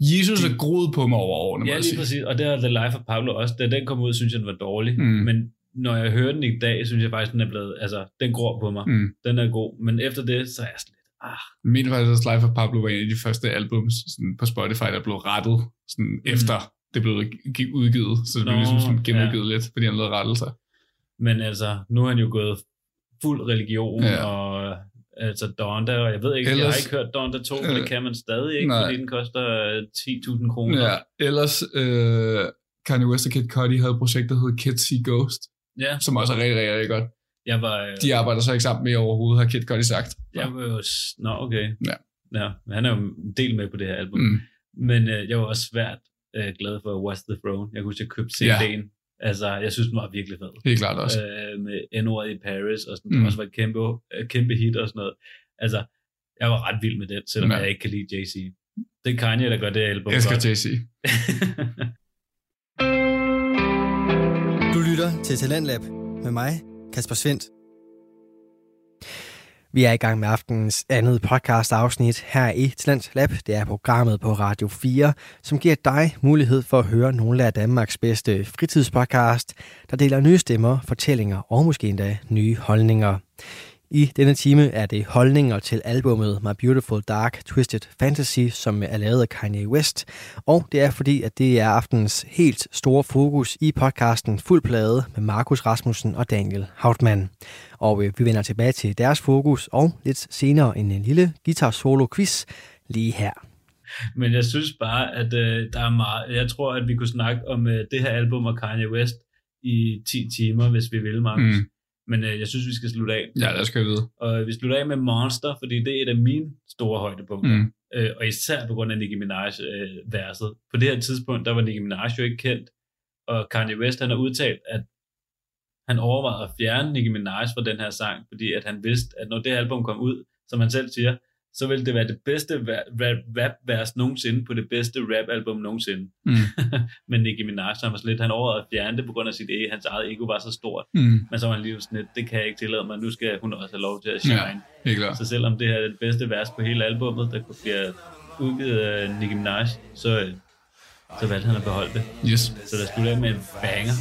Jesus er groet på mig over årene, ja lige præcis, og det er The Life of Pablo også, da den kom ud, synes jeg, den var dårlig, Mm. men når jeg hører den i dag, synes jeg faktisk, den er blevet, altså, den gror på mig, Mm. den er god, men efter det, så er jeg sådan lidt, ah, mener faktisk, Life of Pablo var en af de første albums sådan på Spotify, der blev rettet sådan mm. efter det blev udgivet. Så det blev Nå, ligesom sådan genudgivet ja. lidt, fordi han lavede rettelser. men altså, nu er han jo gået fuld religion, Ja. og altså Donda, og jeg ved ikke, Ellers, jeg har ikke hørt Donda 2, men Øh, det kan man stadig ikke, nej. fordi den koster øh, 10.000 kroner. Ja, ellers øh, Kanye West og Kid Cudi havde et projekt, der hed Kids See Ghost, ja som også er rigtig, rigtig, rigtig godt. jeg var... øh, De arbejder så ikke sammen med overhovedet, har Kid Cudi sagt. Jeg var jo... s- Nå, okay. Ja. ja. Han er jo en del med på det her album. Mm. Men øh, jeg var også svært øh, glad for What's the Throne. Jeg kunne huske, jeg købte Ja. Altså, jeg synes, den var virkelig fed. Helt klart også. Øh, med N-ordet i Paris, og sådan, Mm. også var et kæmpe, øh, kæmpe hit og sådan noget. Altså, jeg var ret vild med den, selvom Ja. jeg ikke kan lide Jay-Z. Det er Kanye, der gør det album Jeg at sige. Du lytter til Talentlab med mig, Kasper Svendt. Vi er i gang med aftenens andet podcast afsnit her i Talent Lab. Det er programmet på Radio 4, som giver dig mulighed for at høre nogle af Danmarks bedste fritidspodcast, der deler nye stemmer, fortællinger og måske endda nye holdninger. I denne time er det holdninger til albummet My Beautiful Dark Twisted Fantasy, som er lavet af Kanye West. Og det er fordi, at det er aftens helt store fokus i podcasten Fuld Plade med Markus Rasmussen og Daniel Hautmann. Og øh, vi vender tilbage til deres fokus og lidt senere en lille guitar solo quiz lige her. Men jeg synes bare, at øh, der er meget... Jeg tror, at vi kunne snakke om øh, det her album og Kanye West i 10 timer, hvis vi vil, Markus. Mm. Men øh, jeg synes, vi skal slutte af. Ja, der skal jeg vide. Og vi slutter af med Monster, fordi det er et af mine store højdepunkter. Mm. Øh, og især på grund af Nicki Minaj-verset. På det her tidspunkt, der var Nicki Minaj jo ikke kendt. Og Kanye West, han har udtalt, at han overvejede at fjerne Nicki Minaj fra den her sang, fordi at han vidste, at når det album kom ud, som han selv siger, så ville det være det bedste rap-vers nogensinde på det bedste rap-album nogensinde. Mm. Men Nicki Minaj, han var lidt, han overvejede at fjerne det på grund af sit ego, hans eget ego var så stort. Mm. Men så var han lige sådan lidt, det kan jeg ikke tillade mig, nu skal hun også have lov til at shine. Ja, helt klart. Så selvom det her er det bedste vers på hele albummet, der bliver udgivet af Nicki Minaj, så, øh, så valgte han at beholde det. Yes. Så der slutter af med en banger.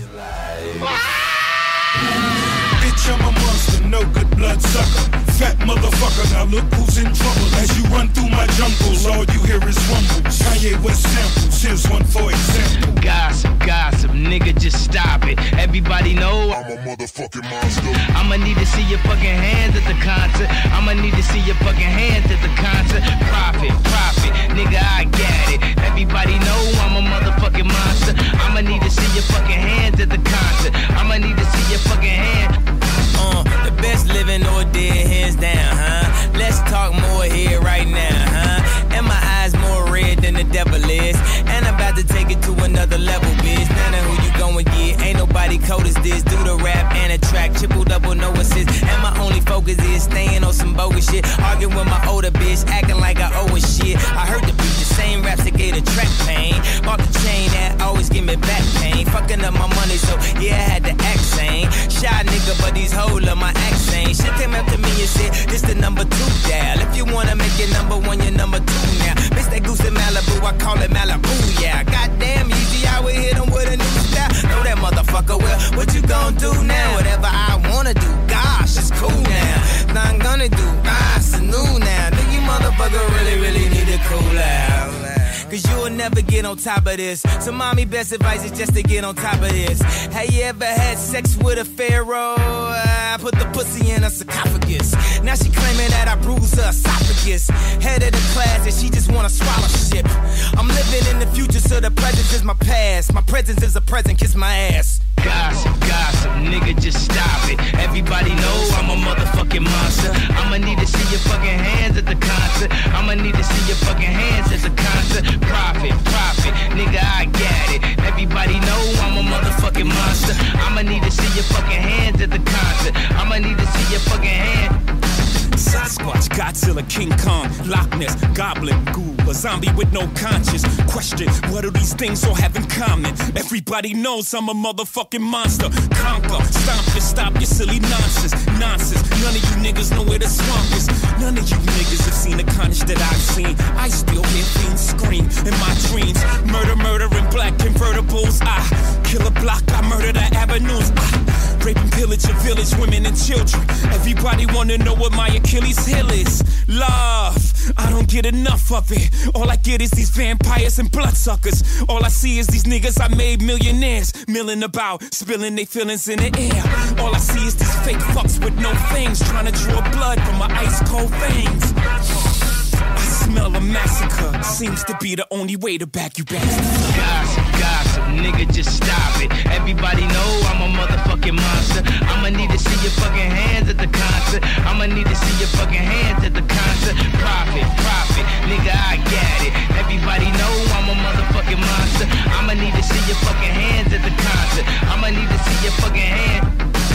Bitch, I'm a monster, no good blood sucker. Fat motherfucker, now look who's in trouble. As you run through my jungles, all you hear is rumbles. Kanye West samples, here's one for example. Gossip, gossip, nigga, just stop it. Everybody know I'm a motherfucking monster. I'ma need to see your fucking hands at the concert. I'ma need to see your fucking hands at the concert. Profit, profit, nigga, I get it. Everybody know I'm a motherfucking monster. I'ma need to see your fucking hands at the concert. I'ma need to see your fucking hand. Uh, the best living or dead, hands down, huh? Let's talk more here right now, huh? And my eyes more red than the devil is. And I'm about to take it to another level, bitch. None of who you going get. Ain't nobody cold as this. Do the rap and a track, triple double, no assist. And my only focus is staying on some bogus shit. Arguing with my older bitch, acting like I owe a shit. I heard the beat, same raps that gave the track pain. Bought the chain that always give me back pain. Fucking up my money, so yeah, I had to act sane. Shy nigga, but these hoes love my accent. Shit came up to me and said, this the number two dial. If you wanna make it number one, you're number two now. Miss that goose in Malibu, I call it Malibu, yeah. Goddamn easy, I would hit him with a new style. Know that motherfucker well, what you gon' do now? Whatever I wanna do, gosh, it's cool now. Now I'm gonna do, ah, it's new now. Motherfucker really, really need to cool out. Cause you'll never get on top of this. So, mommy, best advice is just to get on top of this. Have you ever had sex with a pharaoh? I put the pussy in a sarcophagus. Now she claiming that I bruised her esophagus. Head of the class, and she just wanna swallow shit. I'm living in the future, so the present is my past. My presence is a present, kiss my ass. Gossip, gossip, nigga, just stop it. Everybody know I'm a motherfucking monster. I'ma need to see your fucking hands at the concert. I'ma need to see your fucking hands at the concert. Profit, profit, Godzilla, King Kong, Loch Ness, Goblin, Ghoul, a zombie with no conscience. Question, what do these things all have in common? Everybody knows I'm a motherfucking monster. Conquer, stomp you, stop your silly nonsense. Nonsense, none of you niggas know where the swamp is. None of you niggas have seen the carnage that I've seen. I still hear fiends scream in my dreams. Murder, murder in black convertibles. I ah. kill a block, I murder the avenues. I rape and pillage a village, women and children. Everybody wanna know what my Achilles heel is. Love, I don't get enough of it. All I get is these vampires and bloodsuckers. All I see is these niggas I made millionaires, milling about, spilling their feelings in the air. All I see is these fake fucks with no fangs, trying to draw blood from my ice cold veins. Smell a massacre. Seems to be the only way to back you bastards. Nigga, just stop it. Everybody know I'm a motherfucking monster. I'ma need to see your fucking hands at the concert. I'ma need to see your fucking hands at the concert. Profit, profit, nigga, I get it. Everybody know I'm a motherfucking monster. I'ma need to see your fucking hands at the concert. I'ma need to see your fucking hand.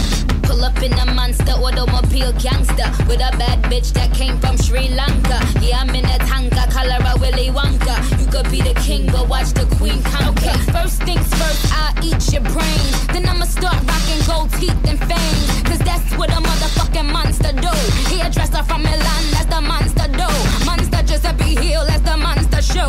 Pull up in a monster automobile gangster with a bad bitch that came from Sri Lanka. Yeah, I'm in a tanka, color a Willy Wonka. You could be the king, but watch the queen conquer. Okay, first things first, I'll eat your brain. Then I'ma start rocking gold teeth and fangs. Cause that's what a motherfucking monster do. Hairdresser from Milan, that's the monster do. Monster Giuseppe Hill, that's the monster show.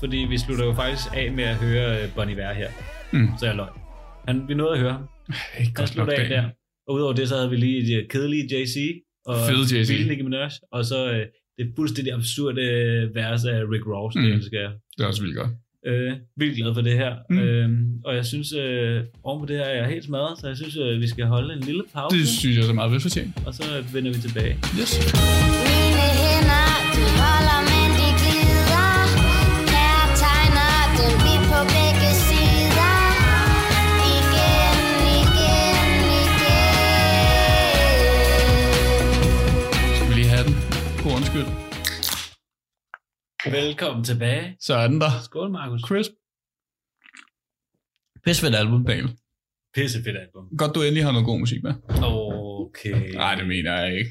Fordi vi slutter jo faktisk af med at høre øh, Bon Iver her. Mm. Så jeg løj. Han, vi nåede at høre ham. Ikke godt sluttede af der. Og udover det, så havde vi lige det kedelige JC. Og Fede JC. Nicki Minaj. Og så øh, det fuldstændig absurde øh, vers af Rick Ross. Mm. Det elsker jeg. Det er også vildt godt. Øh, vildt glad for det her. Mm. Øhm, og jeg synes, øh, oven på det her er jeg helt smadret, så jeg synes, øh, vi skal holde en lille pause. Det synes jeg er så meget velfortjent. Og så vender vi tilbage. Yes. Mine hænder, de holder, men Velkommen tilbage. Så er den der. Skål, Markus. Crisp. Pisse fedt album, Daniel. Pisse fedt album. Godt, du endelig har noget god musik med. Okay. Nej, det mener jeg ikke.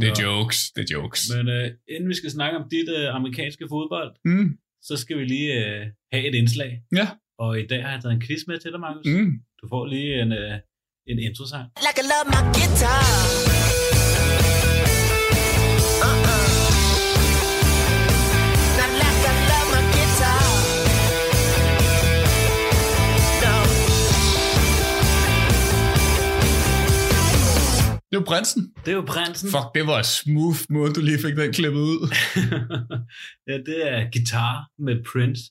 Det er Nå. jokes. Det er jokes. Men øh, inden vi skal snakke om dit øh, amerikanske fodbold, Mm. så skal vi lige øh, have et indslag. Ja. Og i dag har jeg taget en quiz med til dig, Markus. Mm. Du får lige en, øh, en introsang. Like I love my guitar. Prinsen. Det er jo prinsen. Fuck, det var smooth måde, du lige fik den klippet ud. ja, det er guitar med Prince.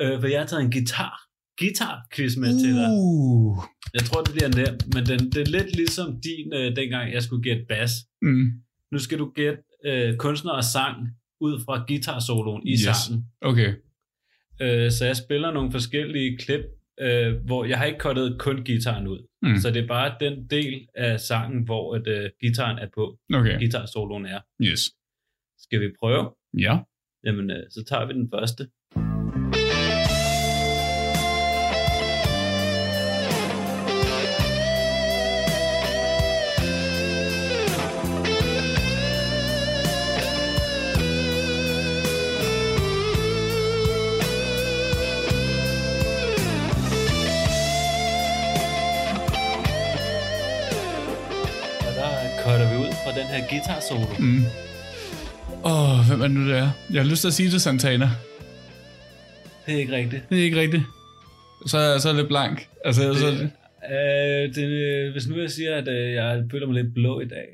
Øh, for jeg har taget en guitar guitar-quiz med til dig. Uh. Jeg tror, det bliver nemt, men den, det er lidt ligesom din, øh, dengang jeg skulle gætte bass. Mm. Nu skal du gætte øh, kunstner og sang ud fra guitar-soloen i Yes. sangen. Okay. Øh, så jeg spiller nogle forskellige klip, øh, hvor jeg har ikke kottet kun gitaren ud. Mm. Så det er bare den del af sangen, hvor at, øh, gitaren er på. Okay. Guitar-soloen er. Yes. Skal vi prøve? Ja. Jamen, øh, så tager vi den første. Den her guitar-solo. Mm. Åh, oh, hvem er det nu, det er? Jeg har lyst til at sige det, Santana. Det er ikke rigtigt. Det er ikke rigtigt. Så, er- så er det blank. Altså, det, så, øh, det, øh, hvis nu jeg siger, at øh, jeg føler mig lidt blå i dag,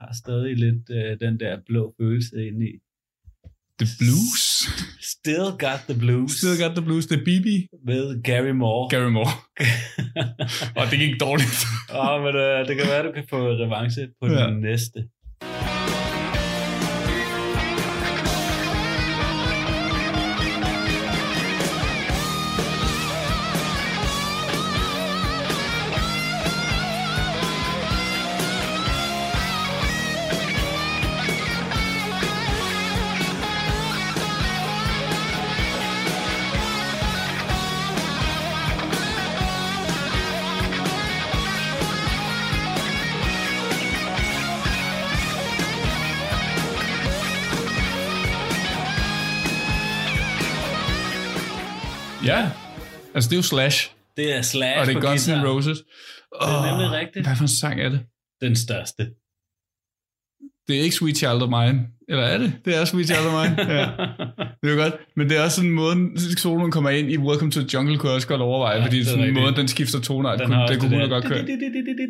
har stadig lidt øh, den der blå følelse inde i. The Blues. Still Got the Blues. Still Got the Blues. Det er BB. Med Gary Moore. Gary Moore. Og det gik dårligt. Åh, men øh, det kan være, du kan få revanche på Ja. den næste. Altså det er jo Slash, Det er Slash og det er Guns N'. Roses. Det er nemlig rigtigt. Hvad for en sang er det? Den største. Det er ikke Sweet Child of Mine. Eller er det? Det er Sweet Child of Mine. Ja. Det er jo godt. Men det er også sådan en måde, soloen kommer ind i Welcome to the Jungle, kunne jeg også godt overveje, Ja, fordi det er sådan en måde, den skifter toner. Den, kunne, også kunne hun det godt køre.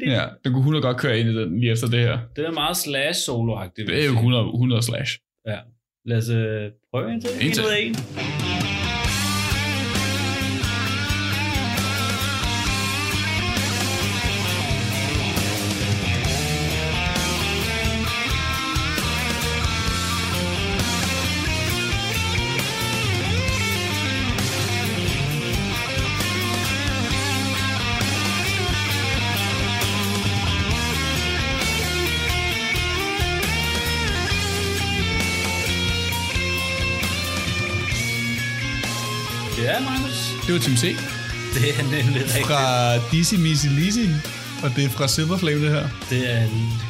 Ja, den kunne hun godt køre ind i den lige efter det her. Det er meget slash solo-agtigt. vil Det er jo sige. 100, 100 slash. Ja. Lad os øh, prøve en til. En til. en. Det var Team C. Det er nemlig rigtigt. Fra Dizzy Missy Lizzy. Og det er fra Silver Flame, det her. Det er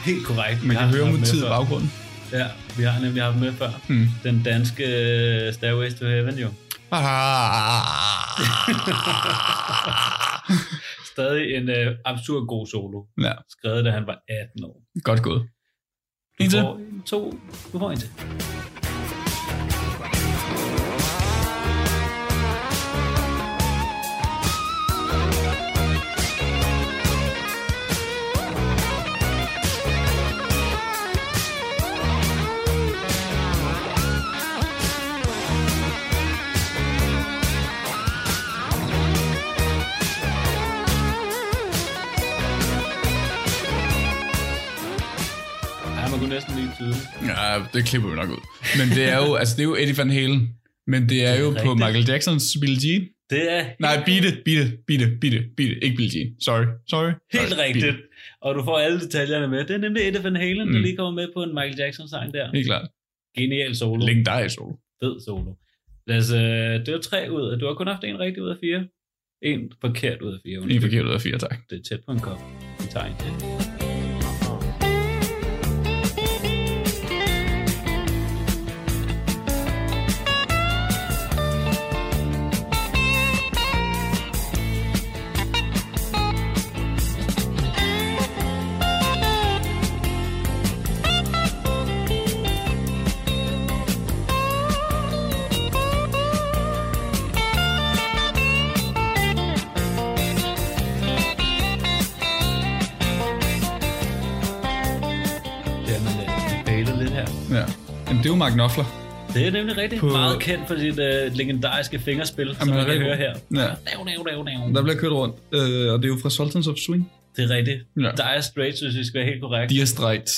helt korrekt. Man kan høre motivet i baggrunden. Ja, vi har nemlig haft med før. Hmm. Den danske øh, Stairways to Heaven jo. Stadig en øh, absurd god solo. Ja, Skrevet da han var 18 år. godt gået. Du En til. to. Du får en til. Næsten lige tyde. Ja, det klipper vi nok ud. Men det er jo, altså det er jo Eddie Van Halen. Men det er, Det er jo på rigtigt. Michael Jacksons Billie Jean. Det er Nej, Beat It, Beat It, Beat It, Beat It, Beat It. Ikke Billie Jean. Sorry, sorry. helt Sorry. rigtigt. Og du får alle detaljerne med. Det er nemlig Eddie Van Halen, mm. der lige kommer med på en Michael Jackson-sang der. Helt klart. Genial solo. Legendarisk solo. Fed solo. Lad os, øh, det var tre ud af... Du har kun haft en rigtig ud af fire. En forkert ud af fire. En forkert ud af fire, tak. Det er tæt på en kop. Vi tager en til. Her. Ja. Jamen, det er jo Mark Knopfler. Det er nemlig rigtig På- meget kendt for sit øh, legendariske fingerspil, som Jamen, man kan høre her. Ja. Dav, dav, dav, dav. Der bliver kørt rundt. Øh, og det er jo fra Sultans of Swing. Det er rigtigt. Ja. Dire Straits, hvis vi skal være helt korrekt. Dire Straits.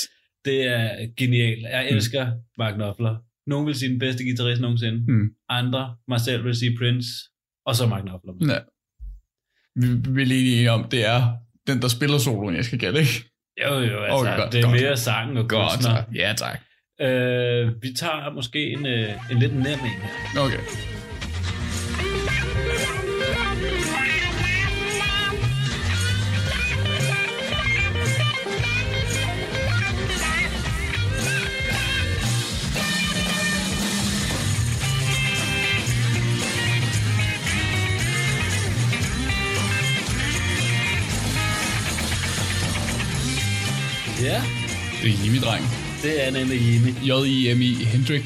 Det er genialt. Jeg Mm. elsker Mark Knopfler. Nogle vil sige den bedste guitarist nogensinde. Mm. Andre, mig selv vil sige Prince. Og så Mark Knopfler. Ja. Vi vi er lige enige om, det er den, der spiller soloen, jeg skal gætte, ikke? Jo, jo, altså, Okay, godt, det er godt. mere sang og Godt, kunstner. tak. Ja, tak. Øh, vi tager måske en, øh, en lidt nem en her. Okay. Ja, Det er Jimmy, dreng. Det er nemlig Jimmy. J-I-M-I Hendrix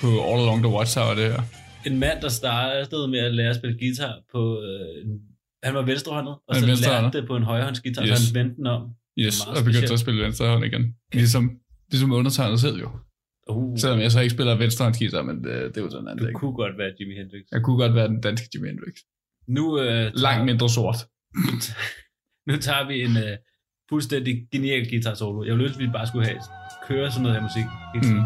på All Along the Watchtower, det her. En mand, der startede med at lære at spille guitar på... Øh, en- han var venstrehåndet, og så lærte det på en højrehåndsguitar, yes. Så han vendte den om. Yes, og begyndte specielt. at spille venstre hånd igen. Ligesom, ligesom undertegnet selv jo. Uh, Selvom jeg så ikke spiller venstre guitar, men det, det er jo sådan en du anden ting. kunne godt være Jimi Hendrix. Jeg kunne godt være den danske Jimi Hendrix. Nu, øh, Langt mindre sort. nu tager vi en øh, fuldstændig genial guitar solo. Jeg ville ønske, at vi bare skulle have køre sådan noget her musik. tiden.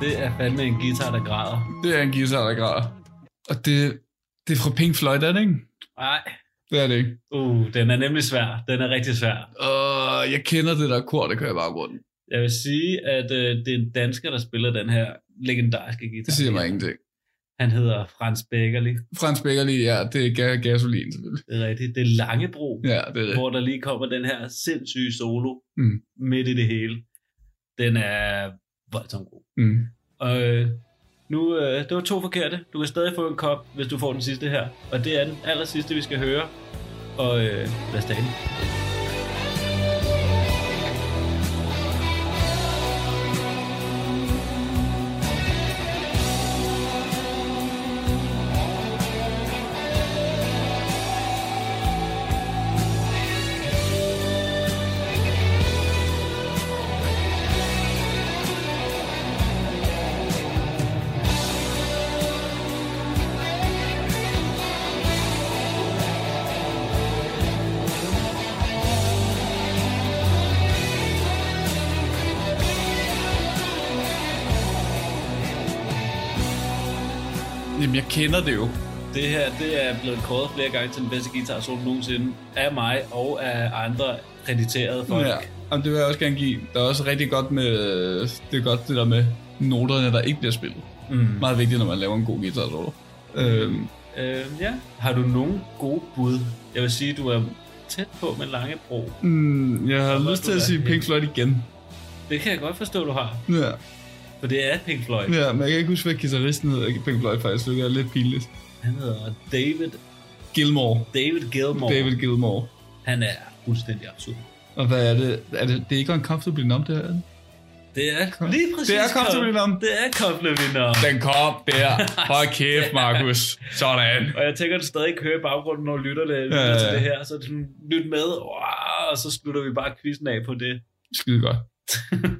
Det er fandme en guitar, der græder. Det er en guitar, der græder. Og det, det er fra Pink Floyd, er det ikke? Nej. Det er det ikke. Uh, den er nemlig svær. Den er rigtig svær. Og jeg kender det der kor, der kører i baggrunden. Jeg vil sige, at øh, det er en dansker, der spiller den her legendariske guitar. Det siger mig ingenting. Han hedder Frans Beckerli. Frans Beckerli, ja, det er ga- gasolin selvfølgelig. Det er rigtigt. Det er Langebro, Ja, det er rigtigt. hvor der lige kommer den her sindssyge solo Mm. midt i det hele. Den er voldsomt god. Mm. Og øh, nu, øh, det var to forkerte. Du kan stadig få en kop, hvis du får den sidste her. Og det er den aller sidste, vi skal høre. Og øh, lad os tage. Kender det jo. Det her det er blevet kåret flere gange til den bedste guitar solo nogensinde af mig og af andre krediterede folk. Ja, og det vil jeg også gerne give. Der er også rigtig godt med, det er godt det der med noterne, der ikke bliver spillet. Mm. Meget vigtigt, når man laver en god guitar solo. Øhm, Øh, ja. Har du nogen gode bud? Jeg vil sige, du er tæt på med Langebro. mm, jeg har lyst til at sige Pink Floyd igen. Det kan jeg godt forstå, du har. Ja. For det er Pink Floyd. ja, men jeg kan ikke huske, hvad guitaristen hedder Pink Floyd faktisk, hvilket er lidt pinligt. Han hedder David, Gilmore. David Gilmore. David Gilmore. Han er fuldstændig absurd. Og hvad er det? Er det, det er ikke Uncomfortably Numb, det her? er det? Det er lige præcis... Det er Comfortably Numb. Det er Comfortably Numb. Den kom der. Hold kæft, Markus. Sådan. Og jeg tænker, at du stadig ikke hører i baggrunden, når lytter det, lytter Ja, ja, til ja. det her. Så det sådan, lyt med, wow, og så slutter vi bare quizzen af på det. Skide godt.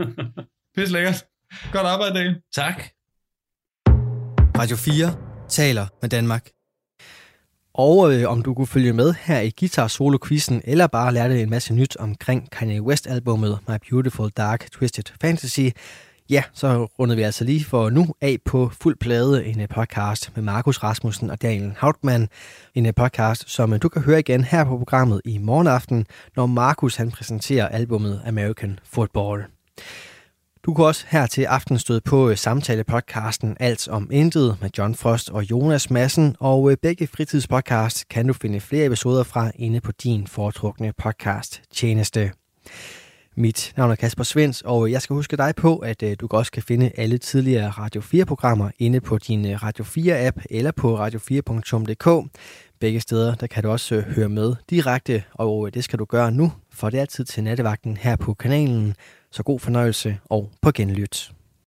Pisse lækkert. Godt arbejde, Daniel. Tak. Radio 4 taler med Danmark. Og øh, om du kunne følge med her i Guitar Solo Quizzen, eller bare lærte en masse nyt omkring Kanye West albumet My Beautiful Dark Twisted Fantasy, ja, så rundede vi altså lige for nu af på fuld plade en øh, podcast med Markus Rasmussen og Daniel Hautmann. En øh, podcast, som øh, du kan høre igen her på programmet i morgen aften, når Markus han præsenterer albumet American Football. Du kan også her til aften støde på samtalepodcasten samtale-podcasten Alt om Intet med John Frost og Jonas Madsen, og øh, begge fritidspodcast kan du finde flere episoder fra inde på din foretrukne podcast tjeneste. Mit navn er Kasper Svens, og øh, jeg skal huske dig på, at du også kan finde alle tidligere Radio 4-programmer inde på din Radio 4-app eller på radio4.dk. Begge steder der kan du også høre med direkte, og det skal du gøre nu, for det er tid til nattevagten her på kanalen. Så god fornøjelse og på genlyt.